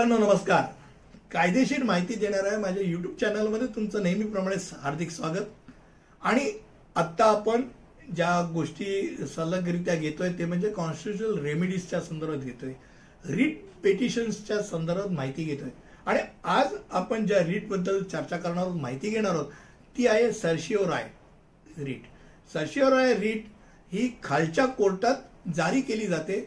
मित्रांनो नमस्कार. कायदेशीर माहिती देणाऱ्या माझ्या युट्यूब चॅनलमध्ये तुमचं नेहमीप्रमाणे हार्दिक स्वागत. आणि आत्ता आपण ज्या गोष्टी सलगरित्या घेतोय ते म्हणजे कॉन्स्टिट्युशनल रेमेडीजच्या संदर्भात घेतोय. रीट पेटिशन्सच्या संदर्भात माहिती घेतोय. आणि आज आपण ज्या रीटबद्दल चर्चा करणार आहोत माहिती घेणार आहोत ती आहे certiorari writ certiorari writ ही खालच्या कोर्टात जारी केली जाते.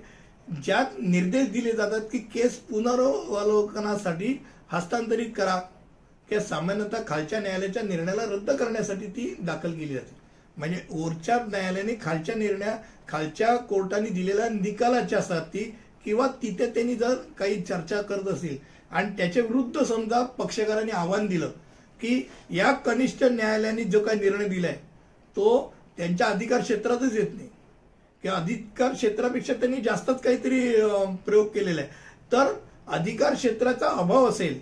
ज्यात निर्देश दिले जातात की केस पुनरावलोकनासाठी हस्तांतरित करा. किंवा सामान्यतः खालच्या न्यायालयाच्या निर्णयाला रद्द करण्यासाठी ती दाखल केली जाते. म्हणजे वरच्या न्यायालयाने खालच्या निर्णया खालच्या कोर्टाने दिलेल्या निकालाच्या साठी किंवा तिथे त्यांनी जर काही चर्चा करत असेल आणि त्याच्या विरुद्ध समजा पक्षकारांनी आव्हान दिलं की या कनिष्ठ न्यायालयाने जो काही निर्णय दिलाय तो त्यांच्या अधिकार क्षेत्रातच येत नाही. किंवा अधिकार क्षेत्रापेक्षा त्यांनी जास्तच काहीतरी प्रयोग केलेला आहे. तर अधिकार क्षेत्राचा अभाव असेल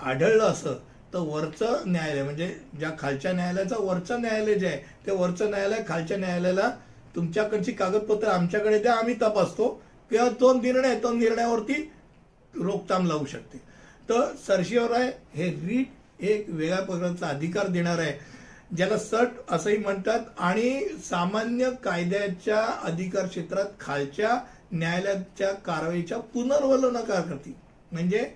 आढळलं असं तर वरचं न्यायालय म्हणजे ज्या खालच्या न्यायालयाचा वरचं न्यायालय जे आहे ते वरचं न्यायालय खालच्या न्यायालयाला तुमच्याकडची कागदपत्र आमच्याकडे द्या आम्ही तपासतो किंवा तो निर्णय तो निर्णयावरती रोखताम लावू शकते. तर सरशिवराय हे रीट एक वेगळ्या प्रकारचा अधिकार देणार आहे. ज्याला सट असंही म्हणतात आणि सामान्य कायद्याच्या अधिकार क्षेत्रात खालच्या न्यायालयाच्या कारवाईच्या पुनर्वलोनाकार करते म्हणजे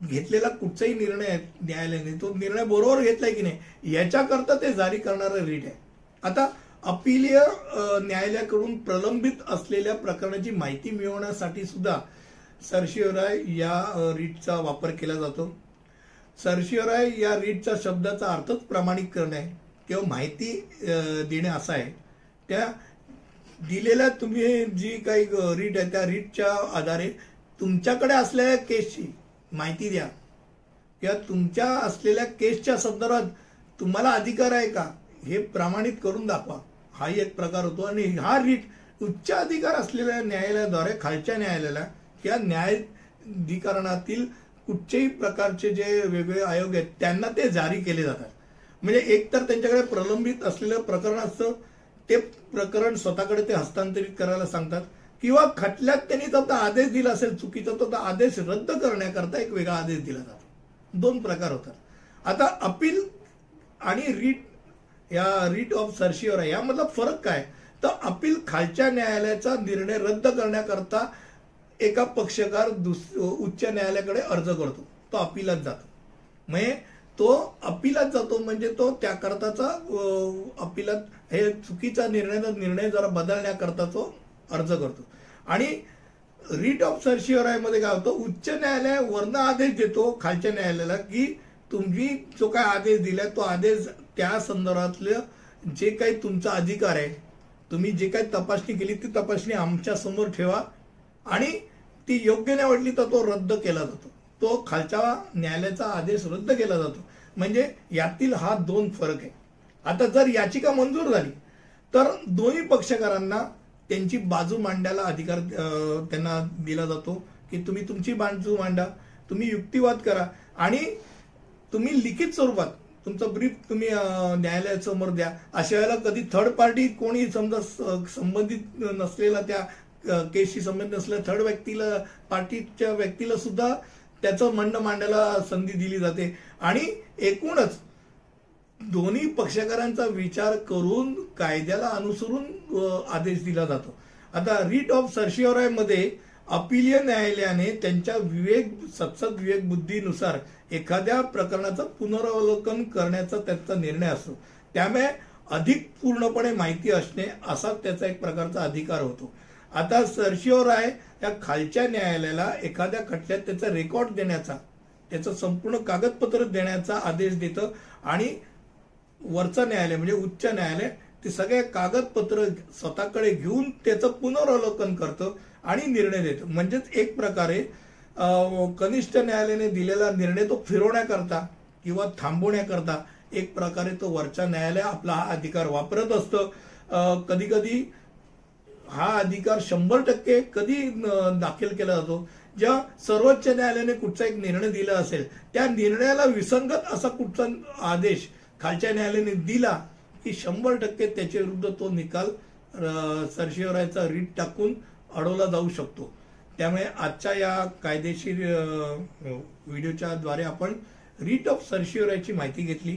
घेतलेला कुठचाही निर्णय न्यायालयाने तो निर्णय बरोबर घेतलाय की नाही याच्याकरता ते जारी करणारं रीट आहे. आता अपिलीय न्यायालयाकडून प्रलंबित असलेल्या प्रकरणाची माहिती मिळवण्यासाठी सुद्धा सरशिवराय या रीटचा वापर केला जातो. सरशिवराय या रीटचा शब्दाचा अर्थच प्रामाणिक करणे किंवा माहिती देणे असा आहे. त्या दिलेल्या तुम्ही जी काही रीट आहे त्या रीटच्या आधारे तुमच्याकडे असलेल्या केसची माहिती द्या. किंवा तुमच्या असलेल्या केसच्या संदर्भात तुम्हाला अधिकार आहे का हे प्रमाणित करून दाखवा. हाही एक प्रकार होतो. आणि हा रीट उच्च अधिकार असलेल्या न्यायालयाद्वारे खालच्या न्यायालयाला किंवा न्यायाधिकरणातील कुठच्याही प्रकारचे जे वेगवेगळे आयोग आहेत त्यांना ते जारी केले जातात. म्हणजे एकतर त्यांच्याकडे प्रलंबित असलेलं प्रकरण असतं ते प्रकरण स्वतःकडे ते हस्तांतरित करायला सांगतात किंवा खटल्यात त्यांनी समजा आदेश दिला असेल चुकीचा तर तो आदेश रद्द करण्याकरता एक वेगळा आदेश दिला जातो. दोन प्रकार होतात. आता अपील आणि रीट या रीट ऑफ सर्शिवर आहे यामधला फरक काय? तर अपील खालच्या न्यायालयाचा निर्णय रद्द करण्याकरता एका पक्षकार दुस उच्च न्यायालयाकडे अर्ज करतो. तो अपिलात जातो. म्हणजे तो अपिलात जातो म्हणजे तो त्याकरताचा अपिलात हे चुकीचा निर्णय निर्णय जरा बदलण्याकरता तो अर्ज करतो. आणि रीट ऑफ सर्शिवर मध्ये काय होतं उच्च न्यायालय वर्ण आदेश देतो खालच्या न्यायालयाला की तुम्ही जो काय आदेश दिलाय तो आदेश त्या संदर्भातलं जे काही तुमचा अधिकार आहे तुम्ही जे काही तपासणी केली ती तपासणी आमच्यासमोर ठेवा. आणि ती योग्य नाही वाटली तर तो रद्द केला जातो. तो खालच्या न्यायालयाचा आदेश रद्द केला जातो. म्हणजे यातील हा दोन फरक आहे. आता जर याचिका मंजूर झाली तर दोन्ही पक्षकारांना त्यांची बाजू मांडायला अधिकार त्यांना दिला जातो की तुम्ही तुमची बाजू मांडा तुम्ही युक्तिवाद करा आणि तुम्ही लिखित स्वरूपात तुमचं ब्रीफ तुम्ही न्यायालयासमोर द्या. अशा वेळेला कधी थर्ड पार्टी कोणी समजा संबंधित नसलेला त्या केसशी संबंधित नसलेल्या थर्ड व्यक्तीला पार्टीच्या व्यक्तीला सुद्धा त्याचं म्हणणं मांडायला संधी दिली जाते. आणि एकूणच दोन्ही पक्षकारांचा विचार करून कायद्याला अनुसरून आदेश दिला जातो. आता रीट ऑफ सर्शिओरायमध्ये अपिलीय न्यायालयाने त्यांच्या विवेक सत्सद विवेक बुद्धीनुसार एखाद्या प्रकरणाचं पुनरावलोकन करण्याचा त्यांचा निर्णय असतो. त्यामुळे अधिक पूर्णपणे माहिती असणे असा त्याचा एक प्रकारचा अधिकार होतो. आता सर्शिओराय या खालच्या न्यायालयाला एखाद्या खटल्यात त्याचा रेकॉर्ड देण्याचा त्याचं संपूर्ण कागदपत्र देण्याचा आदेश देतं आणि वरचं न्यायालय म्हणजे उच्च न्यायालय ते सगळे कागदपत्र स्वतःकडे घेऊन त्याचं पुनरावलोकन करतं आणि निर्णय देतं. म्हणजेच एक प्रकारे कनिष्ठ न्यायालयाने दिलेला निर्णय तो फिरवण्याकरता किंवा थांबवण्याकरता एक प्रकारे तो वरच्या न्यायालय आपला हा अधिकार वापरत असतं. कधी कधी हा अधिकार शंभर टक्के कधी दाखल केला जातो? ज्या सर्वोच्च न्यायालयाने कुठचा एक निर्णय दिला असेल त्या निर्णयाला विसंगत असा कुठचा आदेश खालच्या न्यायालयाने दिला की शंभर टक्के त्याच्या विरुद्ध तो निकाल सरशिवरायचा रीट टाकून अडवला जाऊ शकतो. त्यामुळे आजच्या या कायदेशीर व्हिडिओच्या द्वारे आपण रीट ऑफ सरशिवरायची माहिती घेतली.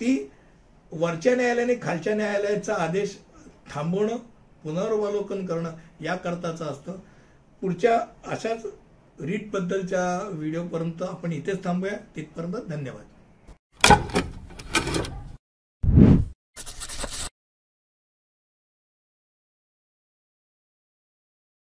ती वरच्या न्यायालयाने खालच्या न्यायालयाचा आदेश थांबवणं पुनरावलोकन करणं याकरताचं असतं. पुढच्या अशाच रीटबद्दलच्या व्हिडिओपर्यंत आपण इथेच थांबूया. तिथपर्यंत धन्यवाद.